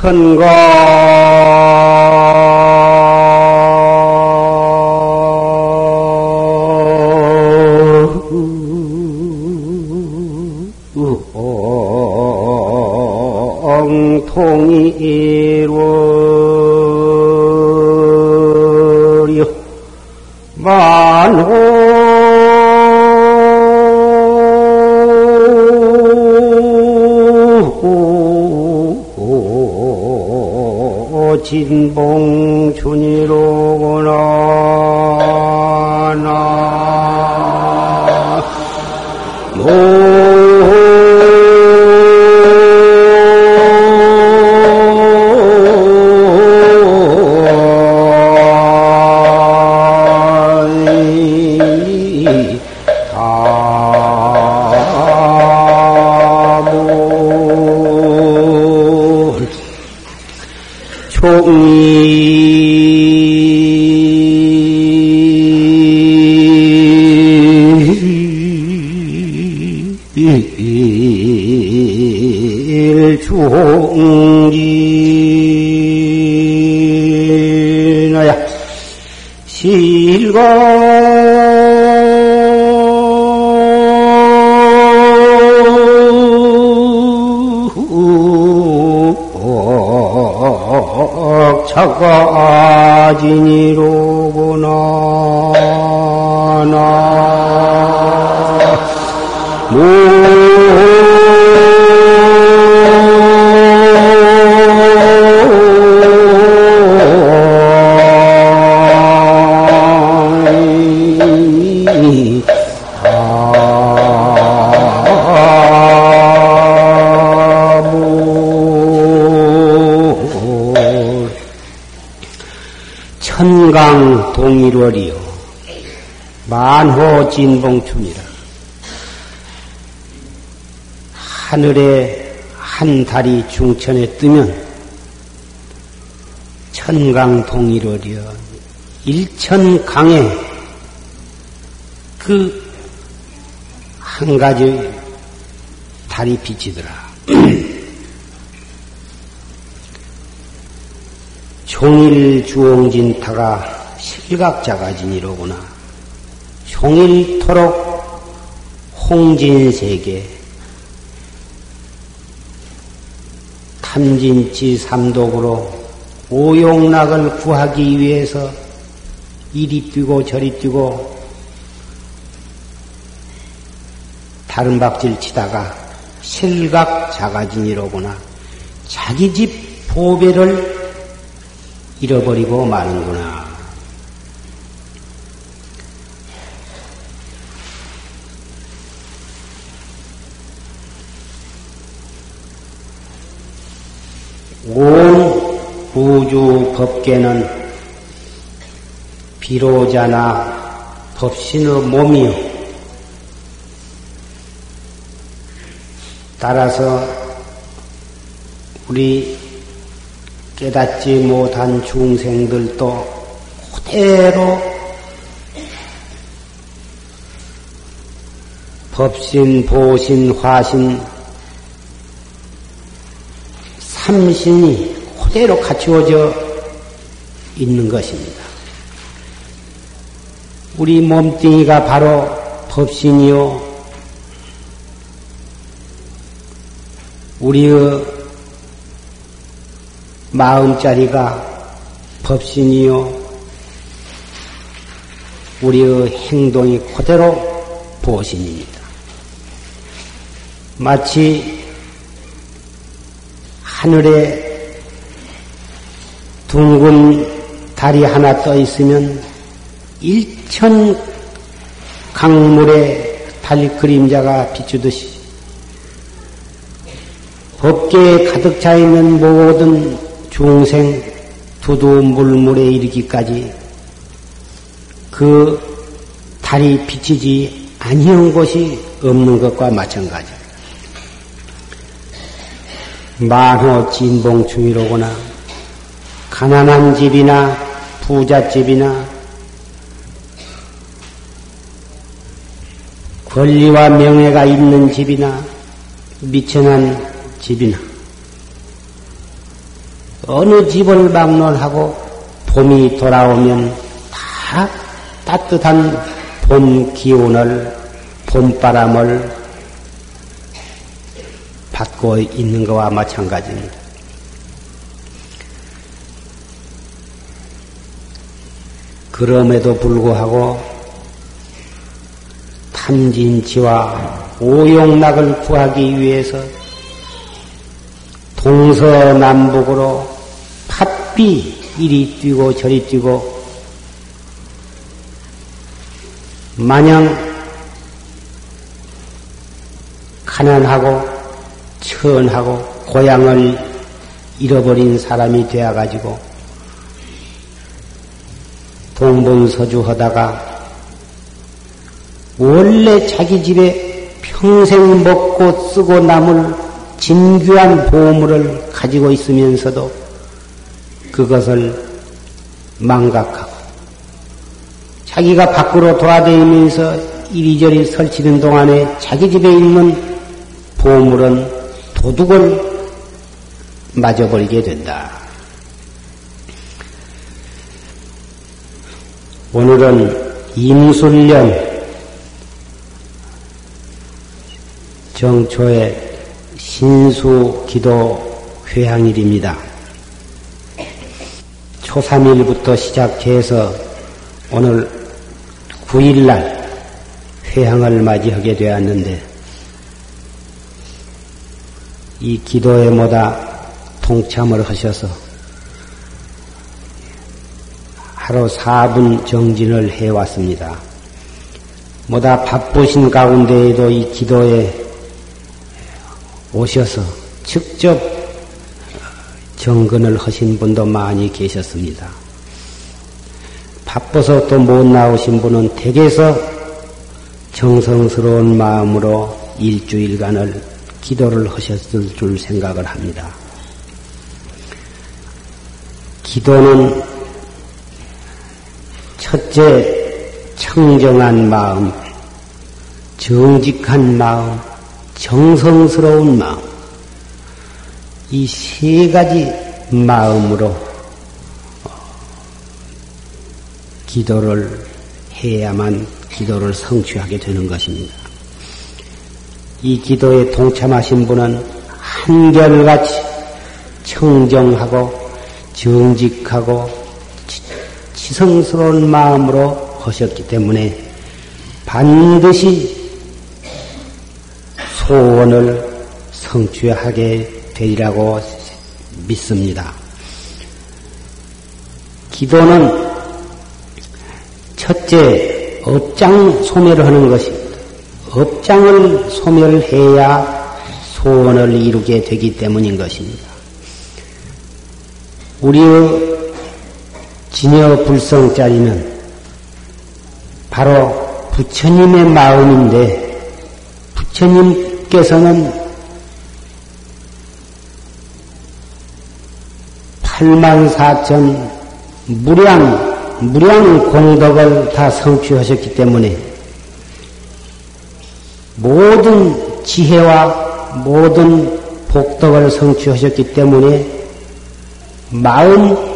통이 진봉춘이 실거 차가아진이로구나. 나 천강 동일월이요. 만호 진봉춘이라. 하늘에 한 달이 중천에 뜨면 천강 동일월이여 일천강에 그 한 가지 달이 비치더라. 종일 주홍진 타가 실각자가 진이로구나. 종일토록 홍진세계 탐진치 삼독으로 오용락을 구하기 위해서 이리 뛰고 저리 뛰고 다른 박질 치다가 실각 자가진이로구나. 자기 집 보배를 잃어버리고 마는구나. 온 우주 법계는 비로자나 법신의 몸이요. 따라서 우리 깨닫지 못한 중생들도 그대로 법신, 보신, 화신, 삼신이 그대로 갖추어져 있는 것입니다. 우리 몸뚱이가 바로 법신이요. 우리의 마음자리가 법신이요. 우리의 행동이 그대로 보신입니다. 마치 하늘에 둥근 달이 하나 떠 있으면 일천 강물에 달 그림자가 비추듯이 법계에 가득 차 있는 모든 중생 두두 물물에 이르기까지 그 달이 비치지 아니한 곳이 없는 것과 마찬가지입니다. 만호 진봉충이로구나 가난한 집이나 부잣집이나 권리와 명예가 있는 집이나 미천한 집이나 어느 집을 막론하고 봄이 돌아오면 다 따뜻한 봄 기운을, 봄바람을 받고 있는 것과 마찬가지입니다. 그럼에도 불구하고 탐진치와 오용락을 구하기 위해서 동서남북으로 팥비 이리 뛰고 저리 뛰고 마냥 가난하고 천하고 고향을 잃어버린 사람이 되어가지고 동분서주 하다가 원래 자기 집에 평생 먹고 쓰고 남을 진귀한 보물을 가지고 있으면서도 그것을 망각하고 자기가 밖으로 돌아다니면서 이리저리 설치는 동안에 자기 집에 있는 보물은 도둑을 맞아버리게 된다. 오늘은 임술년 정초의 신수 기도 회향일입니다. 초3일부터 시작해서 오늘 9일날 회향을 맞이하게 되었는데 이 기도에 모다 동참을 하셔서 하루 4분 정진을 해왔습니다. 모다 바쁘신 가운데에도 이 기도에 오셔서 직접 정근을 하신 분도 많이 계셨습니다. 바빠서 또 못 나오신 분은 댁에서 정성스러운 마음으로 일주일간을 기도를 하셨을 줄 생각을 합니다. 기도는 첫째 청정한 마음, 정직한 마음, 정성스러운 마음, 이 세 가지 마음으로 기도를 해야만 기도를 성취하게 되는 것입니다. 이 기도에 동참하신 분은 한결같이 청정하고 정직하고 지성스러운 마음으로 하셨기 때문에 반드시 소원을 성취하게 되리라고 믿습니다. 기도는 첫째 업장 소멸을 하는 것입니다. 업장을 소멸해야 소원을 이루게 되기 때문인 것입니다. 우리의 진여 불성자리는 바로 부처님의 마음인데 부처님 부께서는 8만 4천 무량, 무량 공덕을 다 성취하셨기 때문에 모든 지혜와 모든 복덕을 성취하셨기 때문에 마음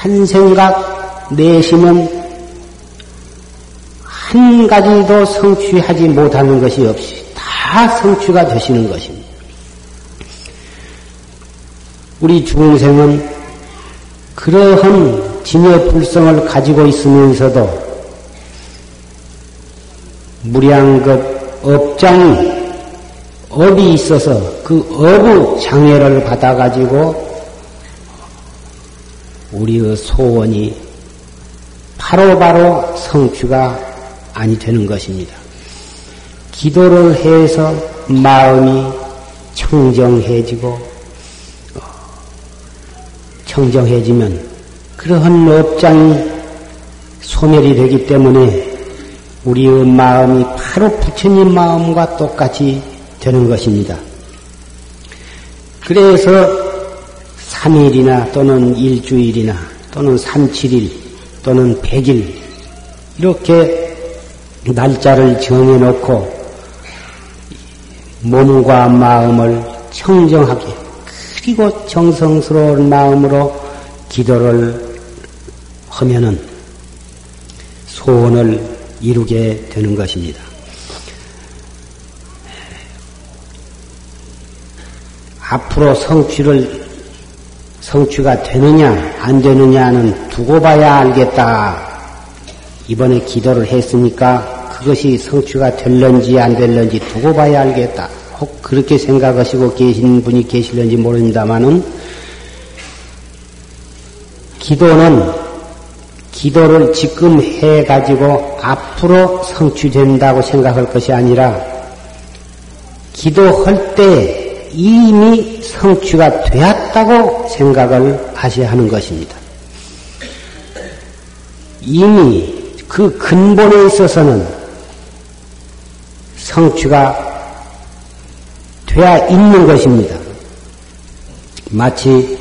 한 생각 내심은 한 가지도 성취하지 못하는 것이 없이 다 성취가 되시는 것입니다. 우리 중생은 그러한 진여 불성을 가지고 있으면서도 무량급 업장이 업이 있어서 그 업의 장애를 받아가지고 우리의 소원이 바로바로 바로 성취가 아니 되는 것입니다. 기도를 해서 마음이 청정해지고 어, 청정해지면 그러한 업장이 소멸이 되기 때문에 우리의 마음이 바로 부처님 마음과 똑같이 되는 것입니다. 그래서 3일이나 또는 일주일이나 또는 3, 7일 또는 100일 이렇게 날짜를 정해놓고 몸과 마음을 청정하게 그리고 정성스러운 마음으로 기도를 하면은 소원을 이루게 되는 것입니다. 앞으로 성취를 성취가 되느냐 안 되느냐는 두고 봐야 알겠다. 이번에 기도를 했으니까 그것이 성취가 될런지 안 될런지 두고 봐야 알겠다. 혹 그렇게 생각하시고 계신 분이 계실런지 모릅니다만은 기도는 기도를 지금 해 가지고 앞으로 성취된다고 생각할 것이 아니라 기도할 때 이미 성취가 되었다고 생각을 하셔야 하는 것입니다. 이미 그 근본에 있어서는 성취가 되어 있는 것입니다. 마치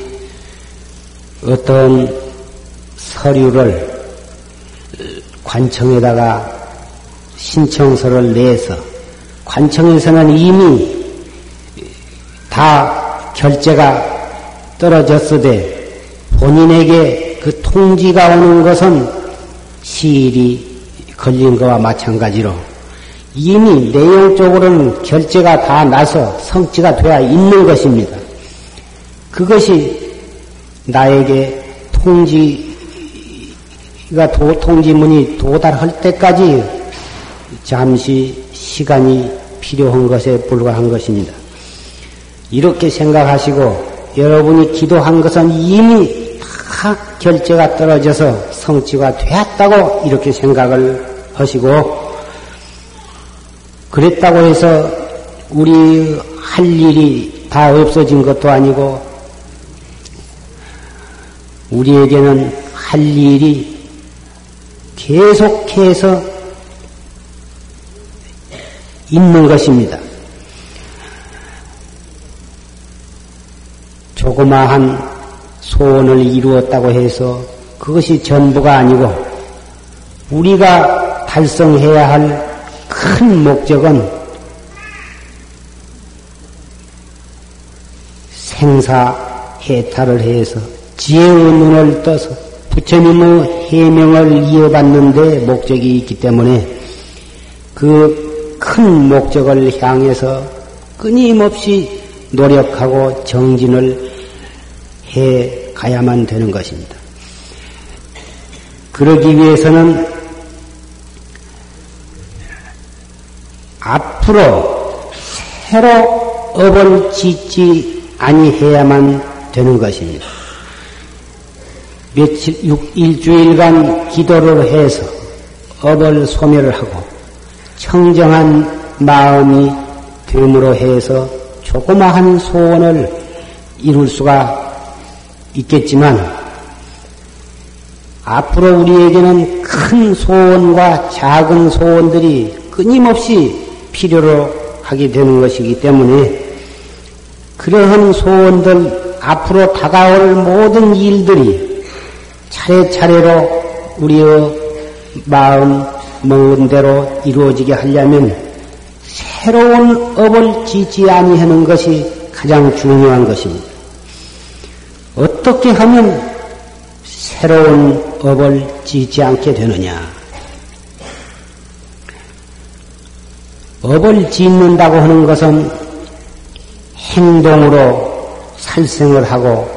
어떤 서류를 관청에다가 신청서를 내서 관청에서는 이미 다 결제가 떨어졌으되 본인에게 그 통지가 오는 것은 시일이 걸린 것과 마찬가지로 이미 내용적으로는 결제가 다 나서 성취가 되어 있는 것입니다. 그것이 나에게 통지가 도, 통지문이 도달할 때까지 잠시 시간이 필요한 것에 불과한 것입니다. 이렇게 생각하시고 여러분이 기도한 것은 이미 다 결제가 떨어져서 성취가 되었다고 이렇게 생각을 하시고 그랬다고 해서 우리 할 일이 다 없어진 것도 아니고 우리에게는 할 일이 계속해서 있는 것입니다. 조그마한 소원을 이루었다고 해서 그것이 전부가 아니고 우리가 달성해야 할 큰 목적은 생사 해탈을 해서 지혜의 눈을 떠서 부처님의 해명을 이어받는데 목적이 있기 때문에 그 큰 목적을 향해서 끊임없이 노력하고 정진을 해 가야만 되는 것입니다. 그러기 위해서는 앞으로 새로 업을 짓지 아니해야만 되는 것입니다. 며칠, 육, 일주일간 기도를 해서 업을 소멸을 하고 청정한 마음이 됨으로 해서 조그마한 소원을 이룰 수가 있겠지만 앞으로 우리에게는 큰 소원과 작은 소원들이 끊임없이 필요로 하게 되는 것이기 때문에 그러한 소원들 앞으로 다가올 모든 일들이 차례차례로 우리의 마음 먹은 대로 이루어지게 하려면 새로운 업을 짓지 아니하는 것이 가장 중요한 것입니다. 어떻게 하면 새로운 업을 짓지 않게 되느냐? 업을 짓는다고 하는 것은 행동으로 살생을 하고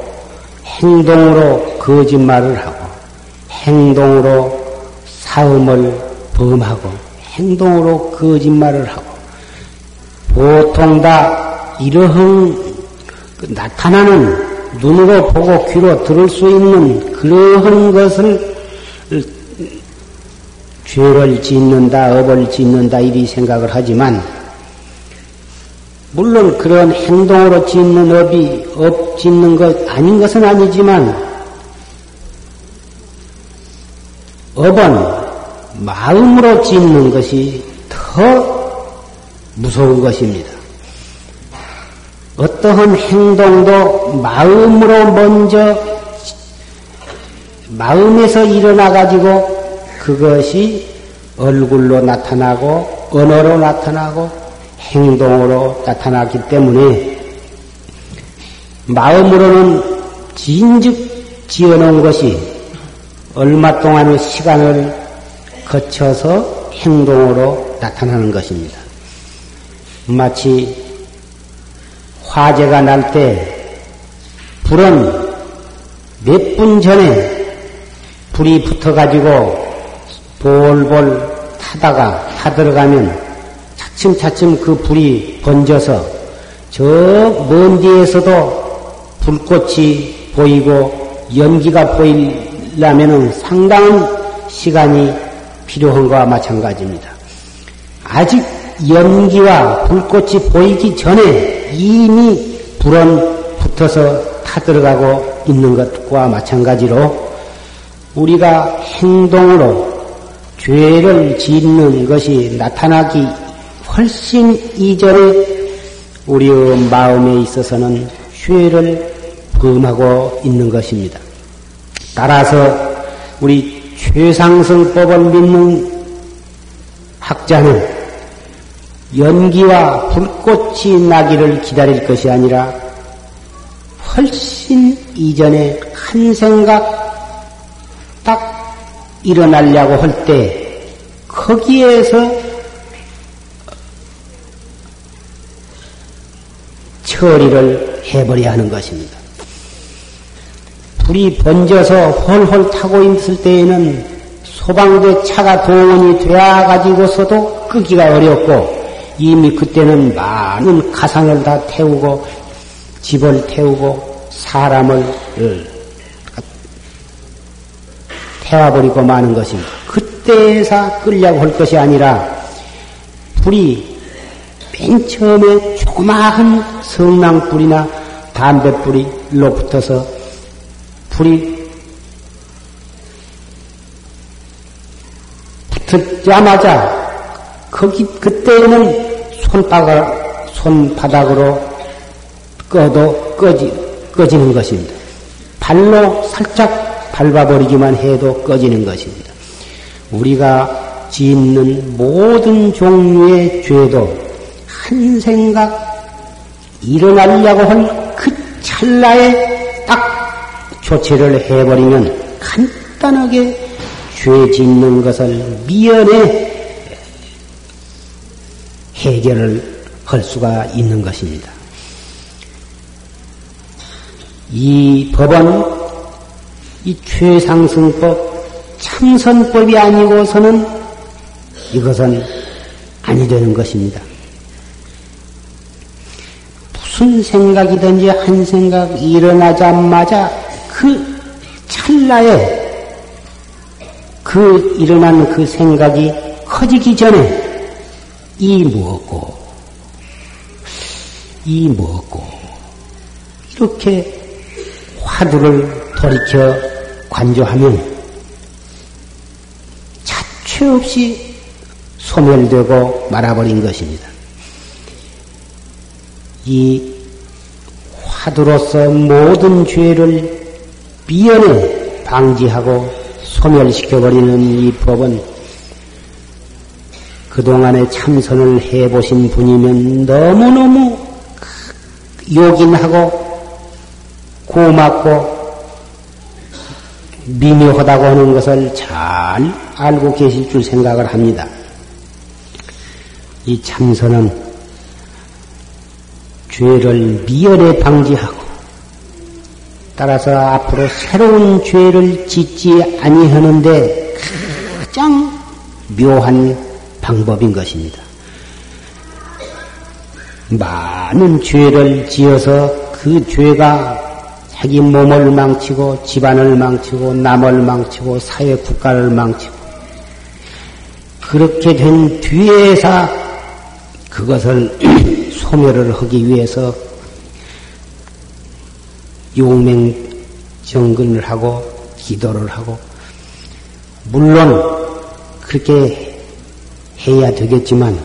행동으로 거짓말을 하고 행동으로 사음을 범하고 행동으로 거짓말을 하고 보통 다 이러한 그 나타나는 눈으로 보고 귀로 들을 수 있는 그러한 것을 죄를 짓는다, 업을 짓는다, 이리 생각을 하지만, 물론 그런 행동으로 짓는 업이 업 짓는 것 아닌 것은 아니지만, 업은 마음으로 짓는 것이 더 무서운 것입니다. 어떠한 행동도 마음으로 먼저 마음에서 일어나 가지고 그것이 얼굴로 나타나고 언어로 나타나고 행동으로 나타나기 때문에 마음으로는 진즉 지어놓은 것이 얼마 동안의 시간을 거쳐서 행동으로 나타나는 것입니다. 마치 화재가 날 때 불은 몇 분 전에 불이 붙어가지고 볼볼 타다가 타들어가면 차츰차츰 그 불이 번져서 저먼 뒤에서도 불꽃이 보이고 연기가 보이려면 상당한 시간이 필요한 것과 마찬가지입니다. 아직 연기와 불꽃이 보이기 전에 이미 불은 붙어서 타들어가고 있는 것과 마찬가지로 우리가 행동으로 죄를 짓는 것이 나타나기 훨씬 이전에 우리의 마음에 있어서는 죄를 범하고 있는 것입니다. 따라서 우리 최상승법을 믿는 학자는 연기와 불꽃이 나기를 기다릴 것이 아니라 훨씬 이전에 한 생각 딱 일어나려고 할 때 거기에서 처리를 해버려야 하는 것입니다. 불이 번져서 홀홀 타고 있을 때에는 소방대 차가 동원이 되어 가지고서도 끄기가 어렵고 이미 그때는 많은 가상을 다 태우고 집을 태우고 사람을 어, 태워버리고 마는 것입니다. 그때에서 끌려고 할 것이 아니라 불이 맨 처음에 조그마한 성낭불이나 담뱃불이로 붙어서 불이 붙자마자 거기 그때는 손바닥 손바닥으로 꺼도 꺼지 꺼지는 것입니다. 발로 살짝 밟아버리기만 해도 꺼지는 것입니다. 우리가 짓는 모든 종류의 죄도 한 생각 일어나려고 한 그 찰나에 딱 조치를 해버리면 간단하게 죄 짓는 것을 미연에 해결을 할 수가 있는 것입니다. 이 법은 이 최상승법, 참선법이 아니고서는 이것은 아니 되는 것입니다. 무슨 생각이든지 한 생각 일어나자마자 그 찰나에 그 일어난 그 생각이 커지기 전에 이 무엇고 이 무엇고 이렇게 화두를 돌이켜 관조하면 자체 없이 소멸되고 말아버린 것입니다. 이 화두로서 모든 죄를 미연에 방지하고 소멸시켜버리는 이 법은 그동안에 참선을 해보신 분이면 너무너무 요긴하고 고맙고 미묘하다고 하는 것을 잘 알고 계실 줄 생각을 합니다. 이 참선은 죄를 미연에 방지하고 따라서 앞으로 새로운 죄를 짓지 아니하는데 가장 묘한 방법인 것입니다. 많은 죄를 지어서 그 죄가 자기 몸을 망치고 집안을 망치고 남을 망치고 사회 국가를 망치고 그렇게 된 뒤에서 그것을 소멸을 하기 위해서 용맹 정근을 하고 기도를 하고 물론 그렇게 해야 되겠지만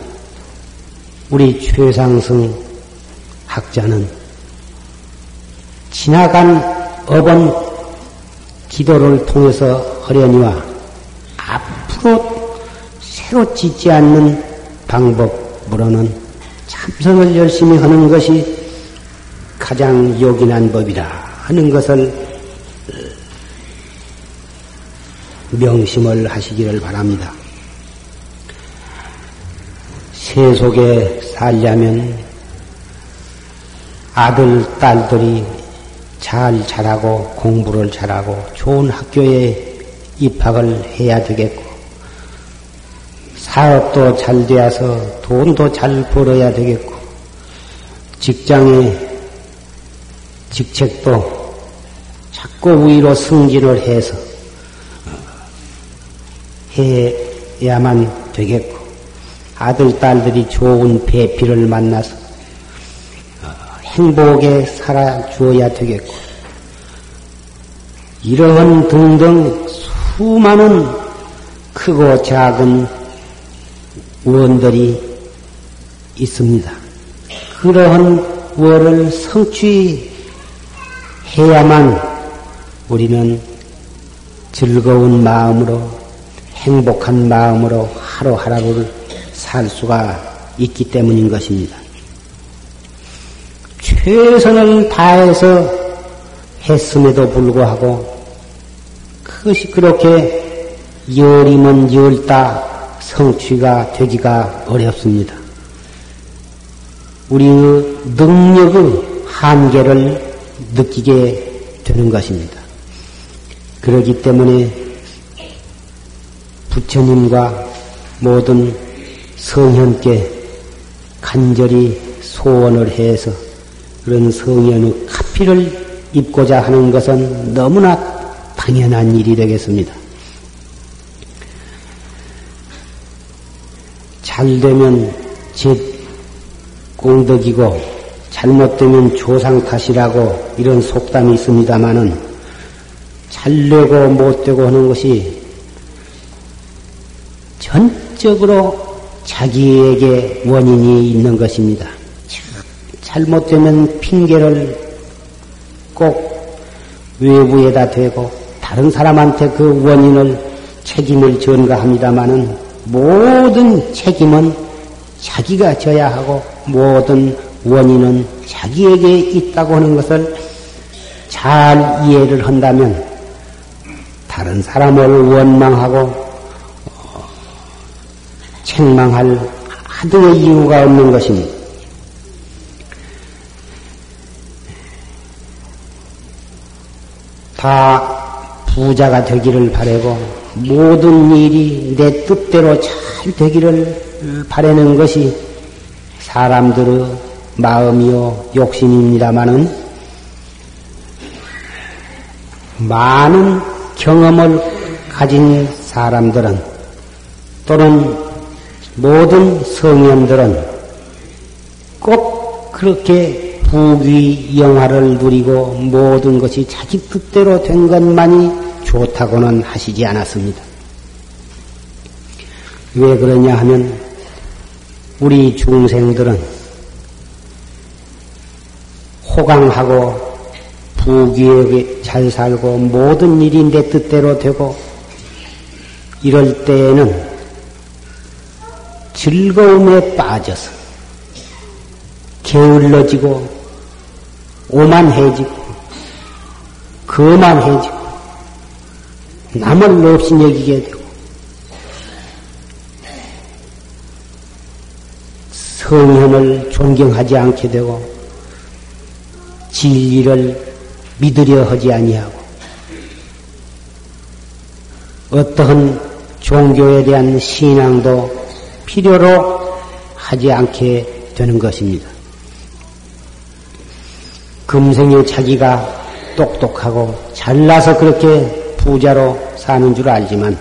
우리 최상승 학자는 지나간 업은 기도를 통해서 하려니와 앞으로 새로 짓지 않는 방법으로는 참선을 열심히 하는 것이 가장 요긴한 법이라 하는 것을 명심을 하시기를 바랍니다. 세속에 살려면 아들, 딸들이 잘 자라고 공부를 잘하고 좋은 학교에 입학을 해야 되겠고 사업도 잘 되어서 돈도 잘 벌어야 되겠고 직장의 직책도 자꾸 위로 승진을 해서 해야만 되겠고 아들 딸들이 좋은 배필을 만나서 행복에 살아주어야 되겠고 이러한 등등 수많은 크고 작은 원들이 있습니다. 그러한 원을 성취해야만 우리는 즐거운 마음으로 행복한 마음으로 하루하루를 살 수가 있기 때문인 것입니다. 최선을 다해서 했음에도 불구하고 그것이 그렇게 열이면 열다 성취가 되기가 어렵습니다. 우리의 능력의 한계를 느끼게 되는 것입니다. 그러기 때문에 부처님과 모든 성현께 간절히 소원을 해서 그런 성현의 카피를 입고자 하는 것은 너무나 당연한 일이 되겠습니다. 잘 되면 제 공덕이고 잘못되면 조상 탓이라고 이런 속담이 있습니다마는 잘 되고 못 되고 하는 것이 전적으로 자기에게 원인이 있는 것입니다. 잘못되면 핑계를 꼭 외부에다 대고 다른 사람한테 그 원인을 책임을 전가합니다마는 모든 책임은 자기가 져야 하고 모든 원인은 자기에게 있다고 하는 것을 잘 이해를 한다면 다른 사람을 원망하고 책망할 하등의 이유가 없는 것입니다. 다 부자가 되기를 바라고 모든 일이 내 뜻대로 잘 되기를 바라는 것이 사람들의 마음이요 욕심입니다마는 많은 경험을 가진 사람들은 또는 모든 성현들은 꼭 그렇게 부귀 영화를 누리고 모든 것이 자기 뜻대로 된 것만이 좋다고는 하시지 않았습니다. 왜 그러냐 하면 우리 중생들은 호강하고 부귀에 잘 살고 모든 내 뜻대로 되고 이럴 때에는 즐거움에 빠져서 게을러지고 오만해지고 거만해지고 남을 없이 여기게 되고 성현을 존경하지 않게 되고 진리를 믿으려 하지 아니하고 어떠한 종교에 대한 신앙도 필요로 하지 않게 되는 것입니다. 금생에 자기가 똑똑하고 잘나서 그렇게 부자로 사는 줄 알지만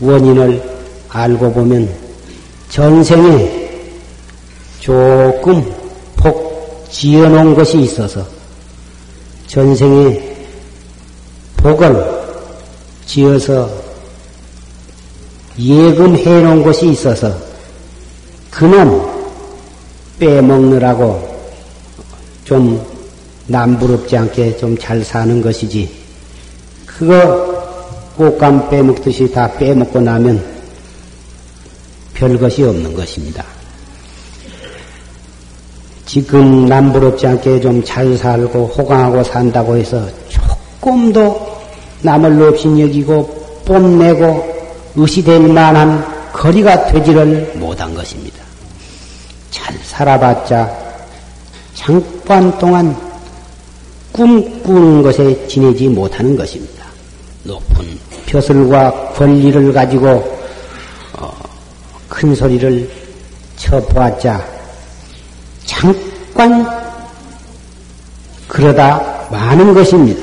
원인을 알고 보면 전생에 조금 복 지어놓은 것이 있어서 전생에 복을 지어서 예금해 놓은 것이 있어서 그는 빼먹느라고 좀 남부럽지 않게 좀 잘 사는 것이지 그거 꽃감 빼먹듯이 다 빼먹고 나면 별 것이 없는 것입니다. 지금 남부럽지 않게 좀 잘 살고 호강하고 산다고 해서 조금도 남을 없이 여기고 뽐내고 의시될 만한 거리가 되지를 못한 것입니다. 잘 살아봤자 잠깐 동안 꿈꾸는 것에 지내지 못하는 것입니다. 높은 벼슬과 권리를 가지고 어, 큰 소리를 쳐보았자 잠깐 그러다 많은 것입니다.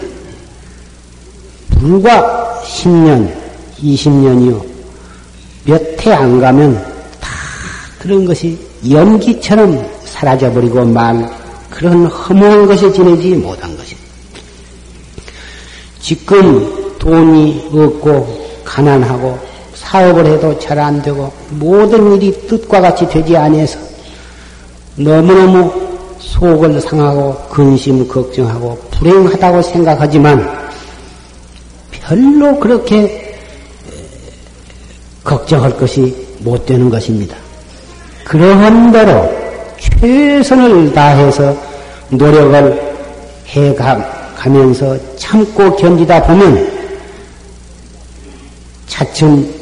불과 10년, 20년이요. 몇 해 안 가면 다 그런 것이 연기처럼 사라져버리고 말, 그런 허무한 것에 지내지 못한 것입니다. 지금 돈이 없고, 가난하고, 사업을 해도 잘 안 되고, 모든 일이 뜻과 같이 되지 않아서 너무너무 속을 상하고, 근심, 걱정하고, 불행하다고 생각하지만, 별로 그렇게 걱정할 것이 못 되는 것입니다. 그러한 대로 최선을 다해서 노력을 해 가면서 참고 견디다 보면 차츰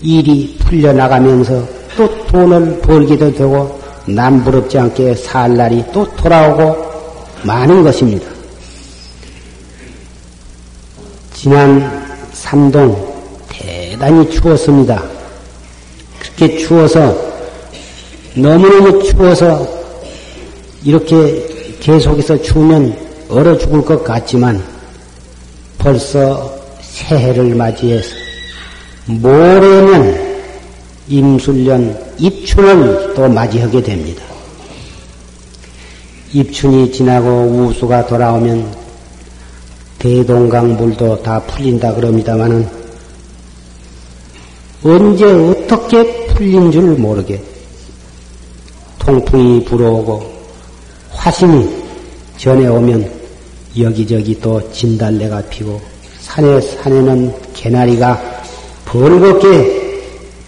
일이 풀려나가면서 또 돈을 벌기도 되고 남부럽지 않게 살 날이 또 돌아오고 많은 것입니다. 지난 삼동 대단히 추웠습니다. 그렇게 추워서 너무너무 추워서 이렇게 계속해서 추우면 얼어 죽을 것 같지만 벌써 새해를 맞이해서 모레면 임술년 입춘을 또 맞이하게 됩니다. 입춘이 지나고 우수가 돌아오면 대동강 물도 다 풀린다 그럽니다마는 언제 어떻게 풀린 줄 모르게 통풍이 불어오고 화신이 전해 오면 여기저기 또 진달래가 피고 산에 산에는 개나리가 벌겋게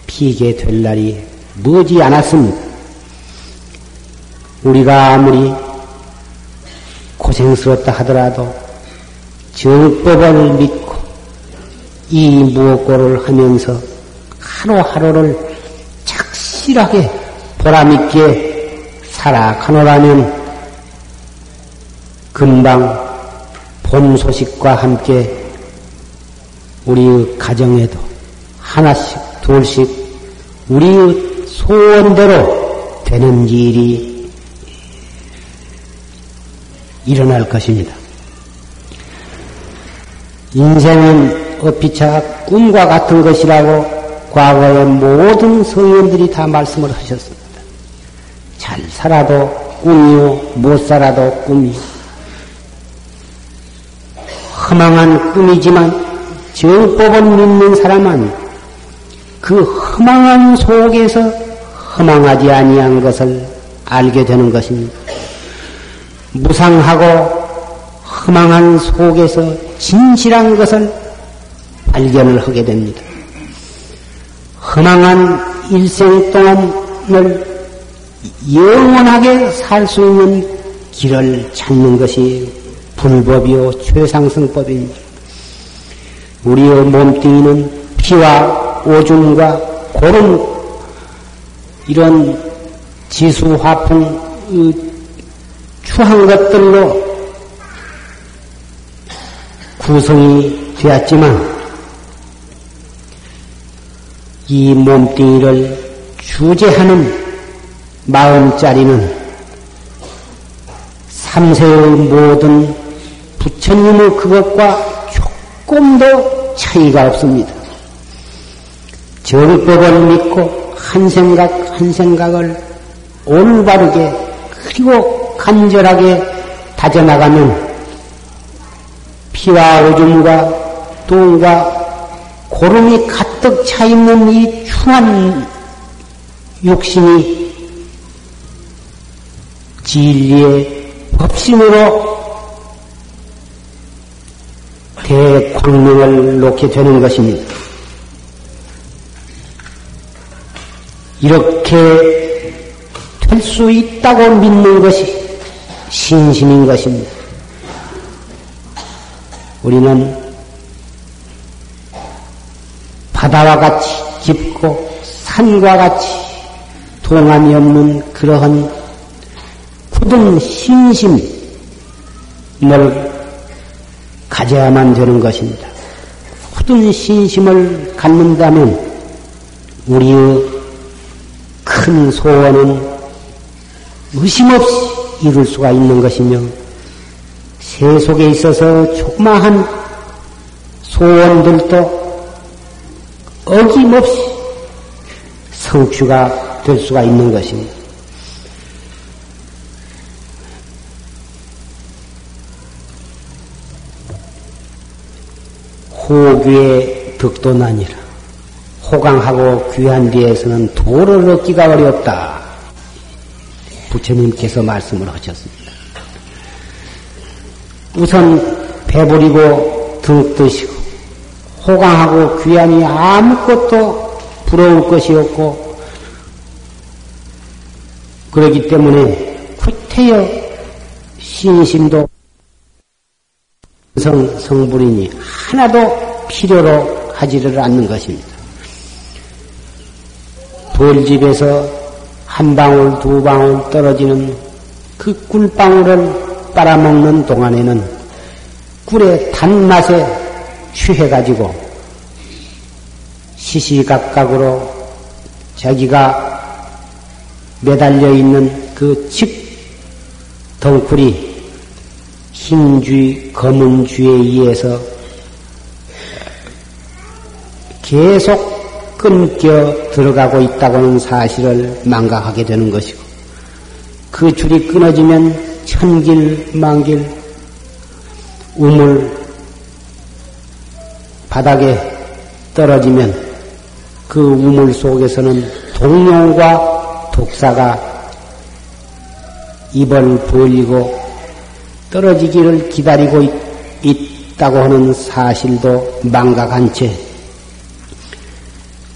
피게 될 날이 머지 않았습니다. 우리가 아무리 고생스럽다 하더라도 정법을 믿고 이 무엇고를 하면서 하루하루를 착실하게 보람있게 살아가노라면 금방 본 소식과 함께 우리의 가정에도 하나씩 둘씩 우리의 소원대로 되는 일이 일어날 것입니다. 인생은 어피차 꿈과 같은 것이라고 과거의 모든 성인들이 다 말씀을 하셨습니다. 잘 살아도 꿈이요, 못 살아도 꿈이요. 허망한 꿈이지만 정법을 믿는 사람은 그 허망한 속에서 허망하지 아니한 것을 알게 되는 것입니다. 무상하고 허망한 속에서 진실한 것을 발견을 하게 됩니다. 허망한 일생 동안을 영원하게 살 수 있는 길을 찾는 것이 불법이요 최상승법입니다. 우리의 몸뚱이는 피와 오줌과 고름 이런 지수 화풍 추한 것들로 구성이 되었지만 이 몸뚱이를 주제하는 마음자리는 삼세의 모든 부처님의 그것과 조금도 차이가 없습니다. 정법을 믿고 한 생각 한 생각을 올바르게 그리고 간절하게 다져나가면 피와 오줌과 똥과 고름이 가 득차 있는 이 추한 욕심이 진리의 법심으로 대광명을 놓게 되는 것입니다. 이렇게 될 수 있다고 믿는 것이 신심인 것입니다. 우리는 바다와 같이 깊고 산과 같이 동함이 없는 그러한 굳은 신심을 가져야만 되는 것입니다. 굳은 신심을 갖는다면 우리의 큰 소원은 의심 없이 이룰 수가 있는 것이며 세속에 있어서 조그마한 소원들도 어김없이 성취가 될 수가 있는 것입니다. 호귀의 덕도 나니라. 호강하고 귀한 데에서는 도를 얻기가 어렵다. 부처님께서 말씀을 하셨습니다. 우선 배부리고 등 뜨시고 호강하고 귀한이 아무것도 부러울 것이 없고 그러기 때문에 구태여 신심도 성, 성불이니 하나도 필요로 하지를 않는 것입니다. 돌집에서 한 방울, 두 방울 떨어지는 그 꿀방울을 빨아먹는 동안에는 꿀의 단맛에 취해가지고 시시각각으로 자기가 매달려 있는 그직 덩굴이 흰 쥐, 검은 쥐에 의해서 계속 끊겨 들어가고 있다고는 사실을 망각하게 되는 것이고, 그 줄이 끊어지면 천길, 만길, 우물, 바닥에 떨어지면 그 우물 속에서는 동룡과 독사가 입을 벌리고 떨어지기를 기다리고 있, 다고 하는 사실도 망각한 채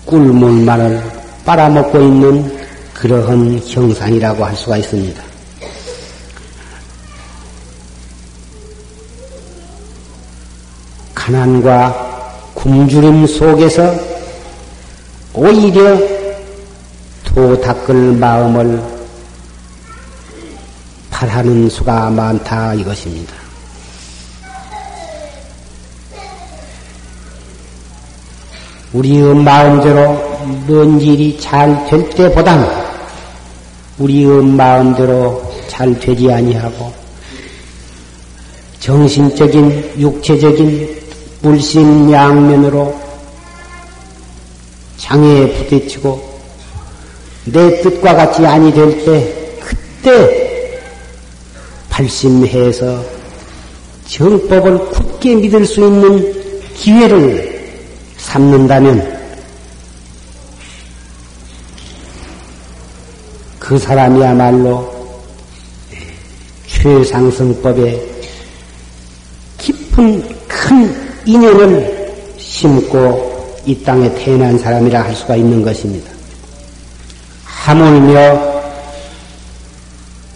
꿀물만을 빨아먹고 있는 그러한 형상이라고 할 수가 있습니다. 가난과 굶주림 속에서 오히려 도 닦을 마음을 탈하는 수가 많다 이것입니다. 우리의 마음대로 뭔 일이 잘 될 때보다는 우리의 마음대로 잘 되지 아니하고 정신적인 육체적인 불신양면으로 장애에 부딪히고 내 뜻과 같이 아니 될 때 그때 발심해서 정법을 굳게 믿을 수 있는 기회를 삼는다면 그 사람이야말로 최상승법에 깊은 큰 인연을 심고 이 땅에 태어난 사람이라 할 수가 있는 것입니다. 하물며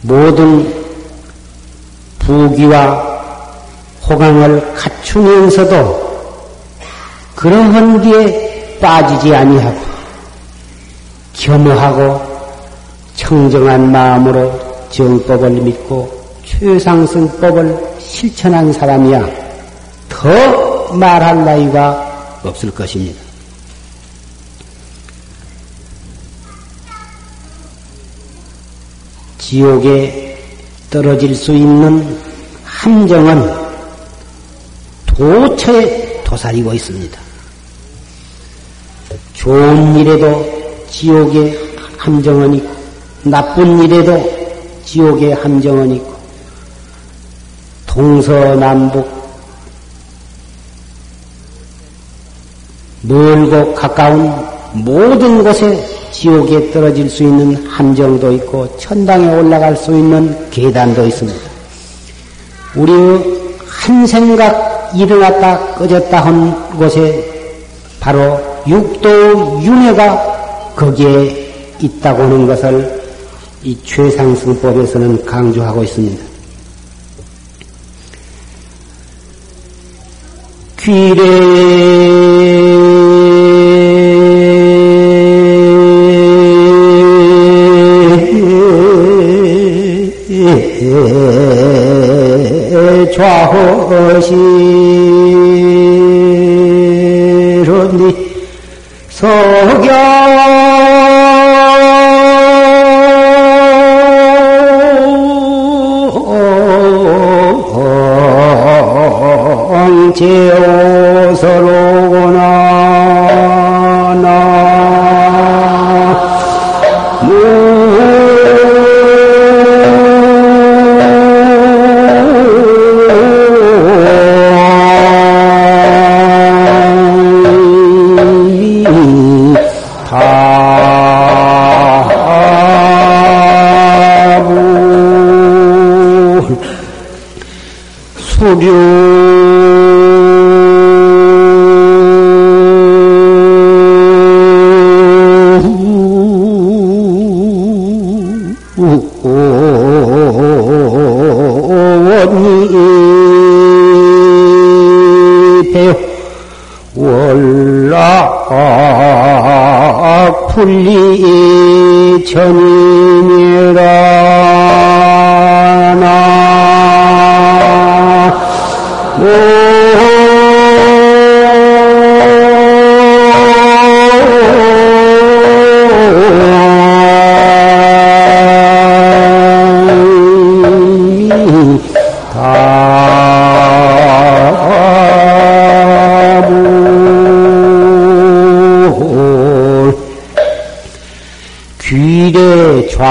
모든 부귀와 호강을 갖추면서도 그러한 뒤에 빠지지 아니하고 겸허하고 청정한 마음으로 정법을 믿고 최상승법을 실천한 사람이야 더 말할 나이가 없을 것입니다. 지옥에 떨어질 수 있는 함정은 도처에 도사리고 있습니다. 좋은 일에도 지옥의 함정은 있고, 나쁜 일에도 지옥의 함정은 있고, 동서남북, 멀고 가까운 모든 곳에 지옥에 떨어질 수 있는 함정도 있고 천당에 올라갈 수 있는 계단도 있습니다. 우리의 한 생각 일어났다 꺼졌다 한 곳에 바로 육도 윤회가 거기에 있다고 하는 것을 이 최상승법에서는 강조하고 있습니다. 귀래 좌허시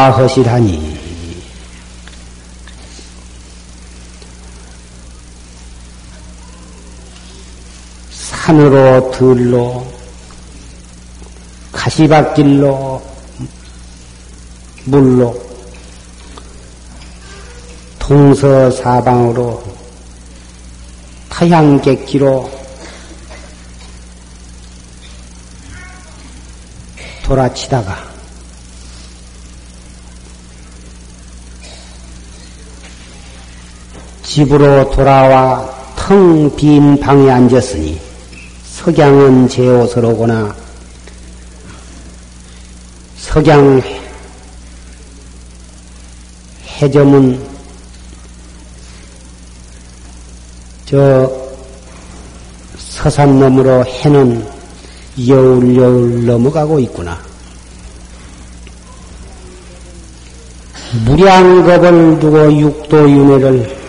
좌허시라니. 산으로 들로 가시밭길로 물로 동서사방으로 타향객기로 돌아치다가 집으로 돌아와 텅 빈 방에 앉았으니 석양은 제 옷으로구나 석양 해점은 저 서산 너머로 해는 여울여울 넘어가고 있구나. 무량겁을 두고 육도윤회를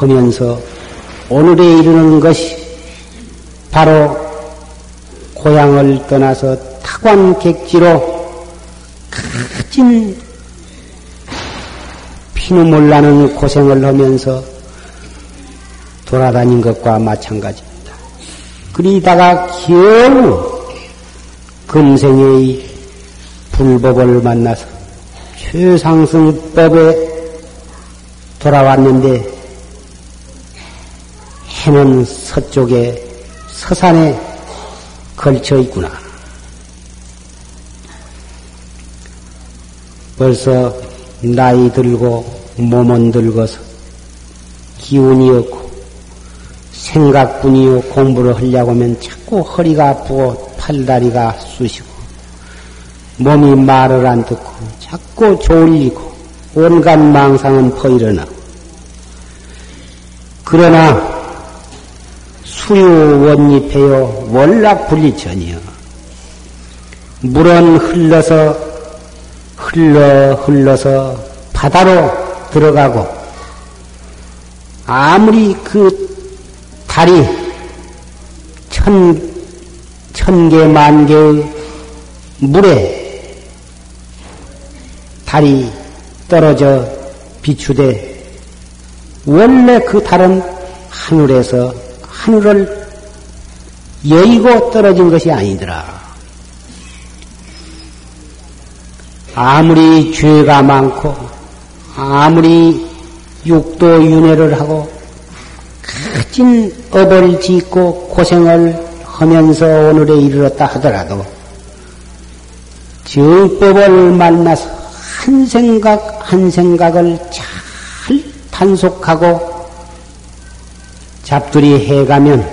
하면서 오늘에 이르는 것이 바로 고향을 떠나서 타관객지로 가진 피눈물 나는 고생을 하면서 돌아다닌 것과 마찬가지입니다. 그리다가 겨우 금생의 불법을 만나서 최상승법에 돌아왔는데 해는 서쪽에 서산에 걸쳐 있구나. 벌써 나이 들고 몸은 들고서 기운이 없고 생각뿐이요 공부를 하려고 하면 자꾸 허리가 아프고 팔다리가 쑤시고 몸이 말을 안 듣고 자꾸 졸리고 온갖 망상은 퍼일어나 그러나 수유 원잎해요 월락 분리천이요 물은 흘러서 흘러 흘러서 바다로 들어가고 아무리 그 달이 천, 천 개, 만 개의 물에 달이 떨어져 비추되 원래 그 달은 하늘에서 하늘을 여의고 떨어진 것이 아니더라. 아무리 죄가 많고 아무리 육도 윤회를 하고 가진 업을 짓고 고생을 하면서 오늘에 이르렀다 하더라도 정법을 만나서 한 생각 한 생각을 잘 단속하고 잡들이 해가면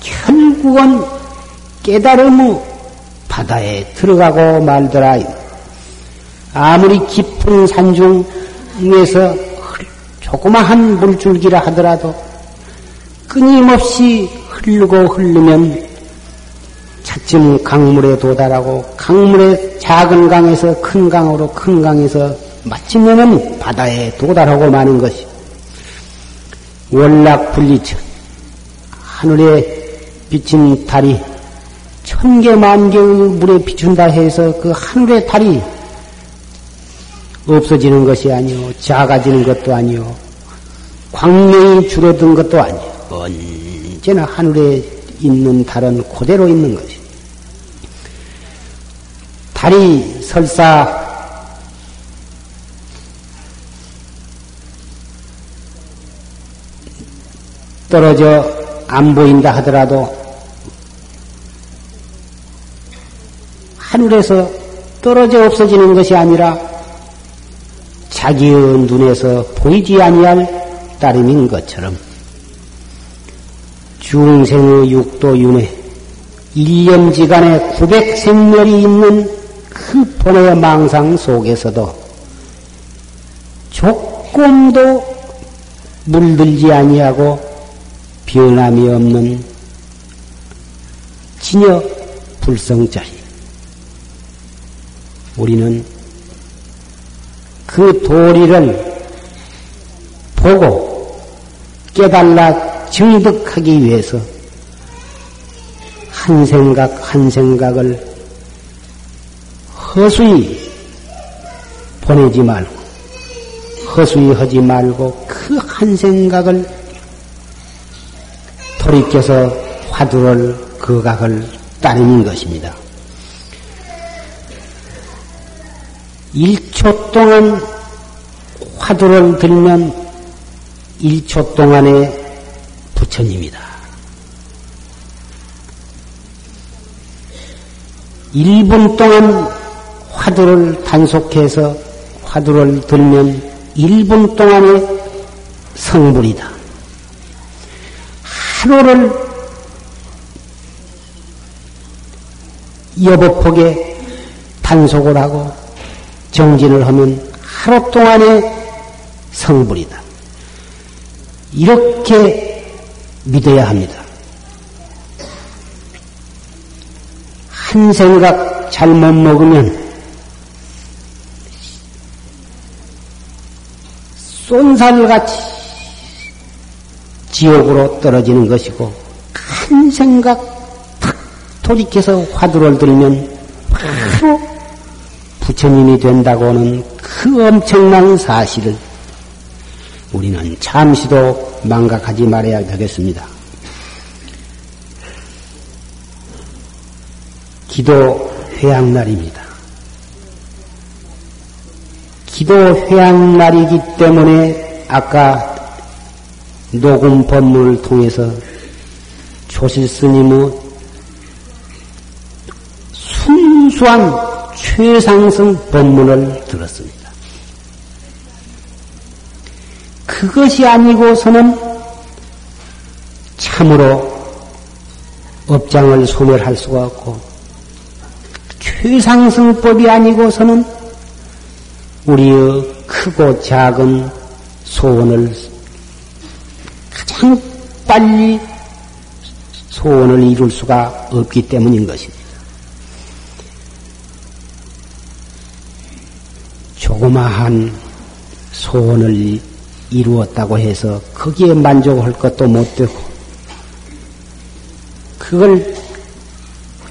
결국은 깨달음의 바다에 들어가고 말더라. 아무리 깊은 산중에서 조그마한 물줄기라 하더라도 끊임없이 흐르고 흐르면 차츰 강물에 도달하고 강물에 작은 강에서 큰 강으로 큰 강에서 마침내는 바다에 도달하고 마는 것이 월락 분리천 하늘에 비친 달이 천개 만 개의 물에 비춘다 해서 그 하늘의 달이 없어지는 것이 아니오 작아지는 것도 아니오 광명이 줄어든 것도 아니오 언제나 하늘에 있는 달은 그대로 있는 것이. 달이 설사 떨어져 안 보인다 하더라도 하늘에서 떨어져 없어지는 것이 아니라 자기의 눈에서 보이지 아니할 따름인 것처럼 중생의 육도 윤회 일년지간에 900생멸이 있는 그 본의 망상 속에서도 조금도 물들지 아니하고 변함이 없는 진여 불성자리. 우리는 그 도리를 보고 깨달라 증득하기 위해서 한 생각 한 생각을 허수히 보내지 말고 허수히 하지 말고 그 한 생각을 돌이켜서 화두를 거각을 따르는 것입니다. 1초 동안 화두를 들면 1초 동안에 부처님이다. 1분 동안 화두를 단속해서 화두를 들면 1분 동안의 성불이다. 하루를 여보폭에 단속을 하고 정진을 하면 하루 동안의 성불이다. 이렇게 믿어야 합니다. 한 생각 잘못 먹으면 쏜살같이 지옥으로 떨어지는 것이고 한 생각 탁 돌이켜서 화두를 들면 바로 부처님이 된다고 는 그 엄청난 사실을 우리는 잠시도 망각하지 말아야 되겠습니다. 기도 회양날입니다. 기도 회양날이기 때문에 아까 녹음 법문을 통해서 조실 스님의 순수한 최상승 법문을 들었습니다. 그것이 아니고서는 참으로 업장을 소멸할 수가 없고 최상승법이 아니고서는 우리의 크고 작은 소원을 가장 빨리 소원을 이룰 수가 없기 때문인 것입니다. 조그마한 소원을 이루었다고 해서 거기에 만족할 것도 못 되고 그걸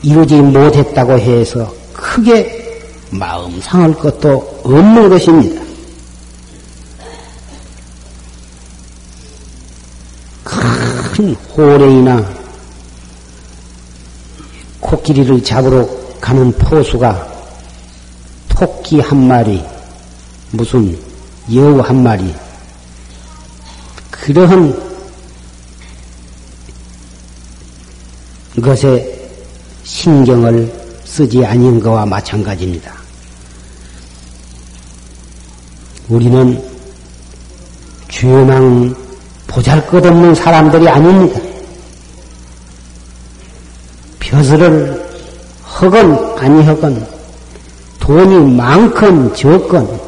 이루지 못했다고 해서 크게 마음 상할 것도 없는 것입니다. 큰 호랭이나 코끼리를 잡으러 가는 포수가 토끼 한 마리, 무슨 여우 한 마리, 그러한 것에 신경을 쓰지 아닌 것과 마찬가지입니다. 우리는 죄망 보잘 것 없는 사람들이 아닙니다. 벼슬을 허건 아니허건 돈이 많건 적건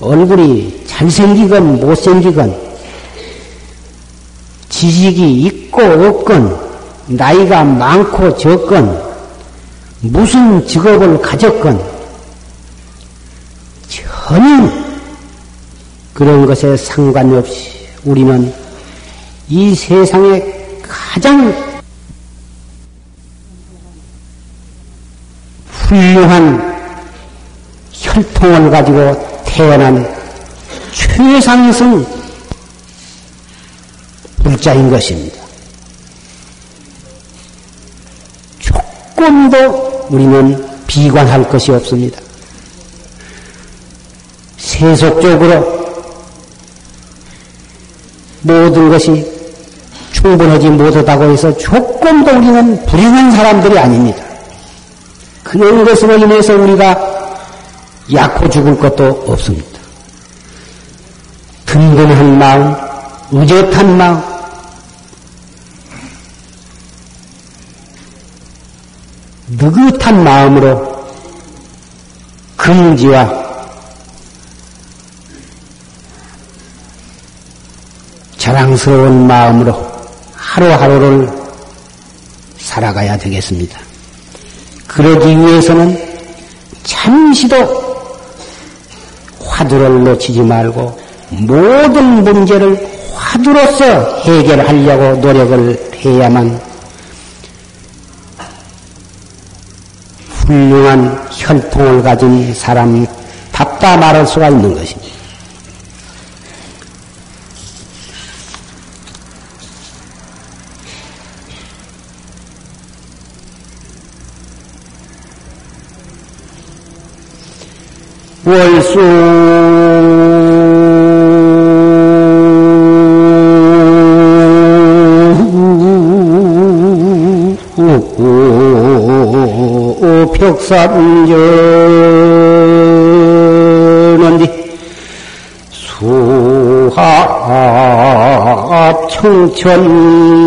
얼굴이 잘생기건 못생기건 지식이 있고 없건 나이가 많고 적건 무슨 직업을 가졌건 전혀 그런 것에 상관없이 우리는 이 세상에 가장 훌륭한 혈통을 가지고 태어난 최상승 불자인 것입니다. 조금도 우리는 비관할 것이 없습니다. 세속적으로 모든 것이 충분하지 못하다고 해서 조금도 우리는 불행한 사람들이 아닙니다. 그런 것으로 인해서 우리가 약호 죽을 것도 없습니다. 든든한 마음, 의젓한 마음, 느긋한 마음으로 긍지와 자랑스러운 마음으로 하루하루를 살아가야 되겠습니다. 그러기 위해서는 잠시도 화두를 놓치지 말고 모든 문제를 화두로서 해결하려고 노력을 해야만 훌륭한 혈통을 가진 사람 답다 말할 수가 있는 것입니다. 월수. 벽산전언디. 수합 청천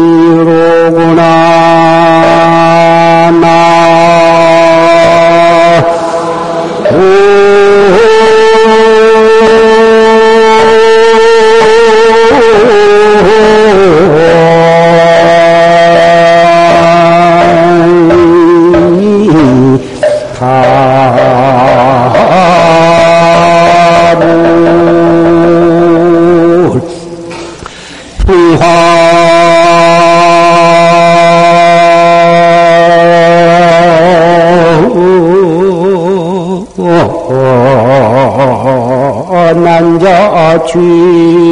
주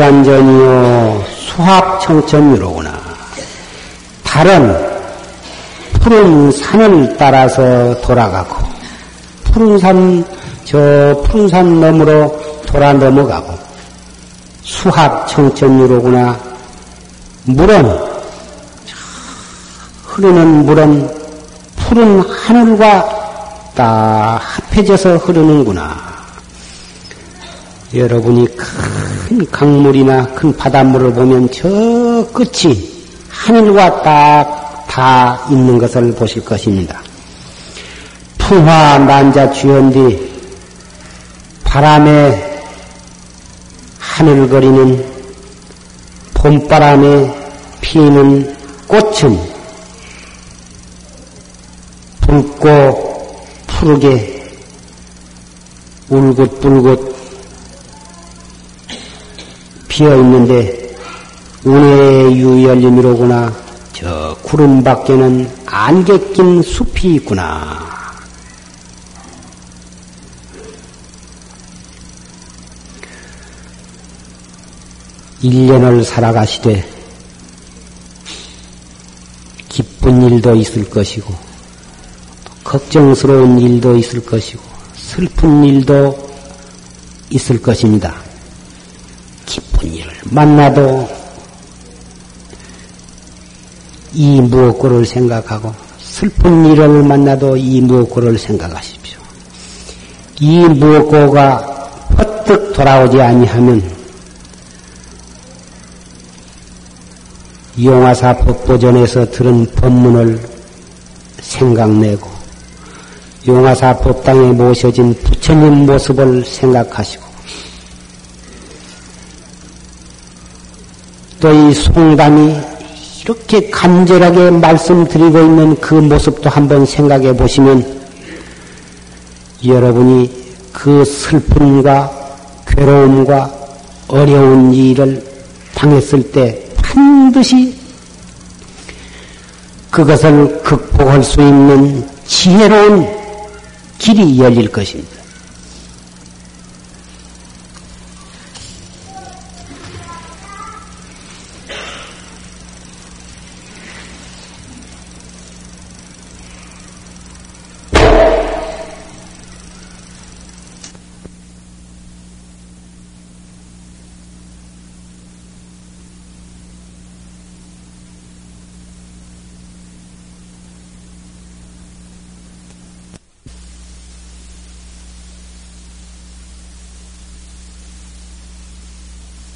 월수 벽산전이요 수합청천유로구나. 달은 푸른 산을 따라서 돌아가고 푸른 산, 저 푸른 산 너머로 돌아 넘어가고 수합청천유로구나. 물은 흐르는 물은 푸른 하늘과 딱 합해져서 흐르는구나. 여러분이 큰 강물이나 큰 바닷물을 보면 저 끝이 하늘과 딱 다 있는 것을 보실 것입니다. 풍화 난자 주연뒤 바람에 하늘거리는 봄바람에 피는 꽃은 붉고 푸르게 울긋불긋 피어 있는데 운의 유열림이로구나. 저 구름 밖에는 안개 낀 숲이 있구나. 일년을 살아가시되 기쁜 일도 있을 것이고 걱정스러운 일도 있을 것이고 슬픈 일도 있을 것입니다. 만나도 이 무엇고를 생각하고 슬픈 일을 만나도 이 무엇고를 생각하십시오. 이 무엇고가 퍼뜩 돌아오지 아니하면 용화사 법보전에서 들은 법문을 생각내고 용화사 법당에 모셔진 부처님 모습을 생각하시고 또 이 송담이 이렇게 간절하게 말씀드리고 있는 그 모습도 한번 생각해 보시면 여러분이 그 슬픔과 괴로움과 어려운 일을 당했을 때 반드시 그것을 극복할 수 있는 지혜로운 길이 열릴 것입니다.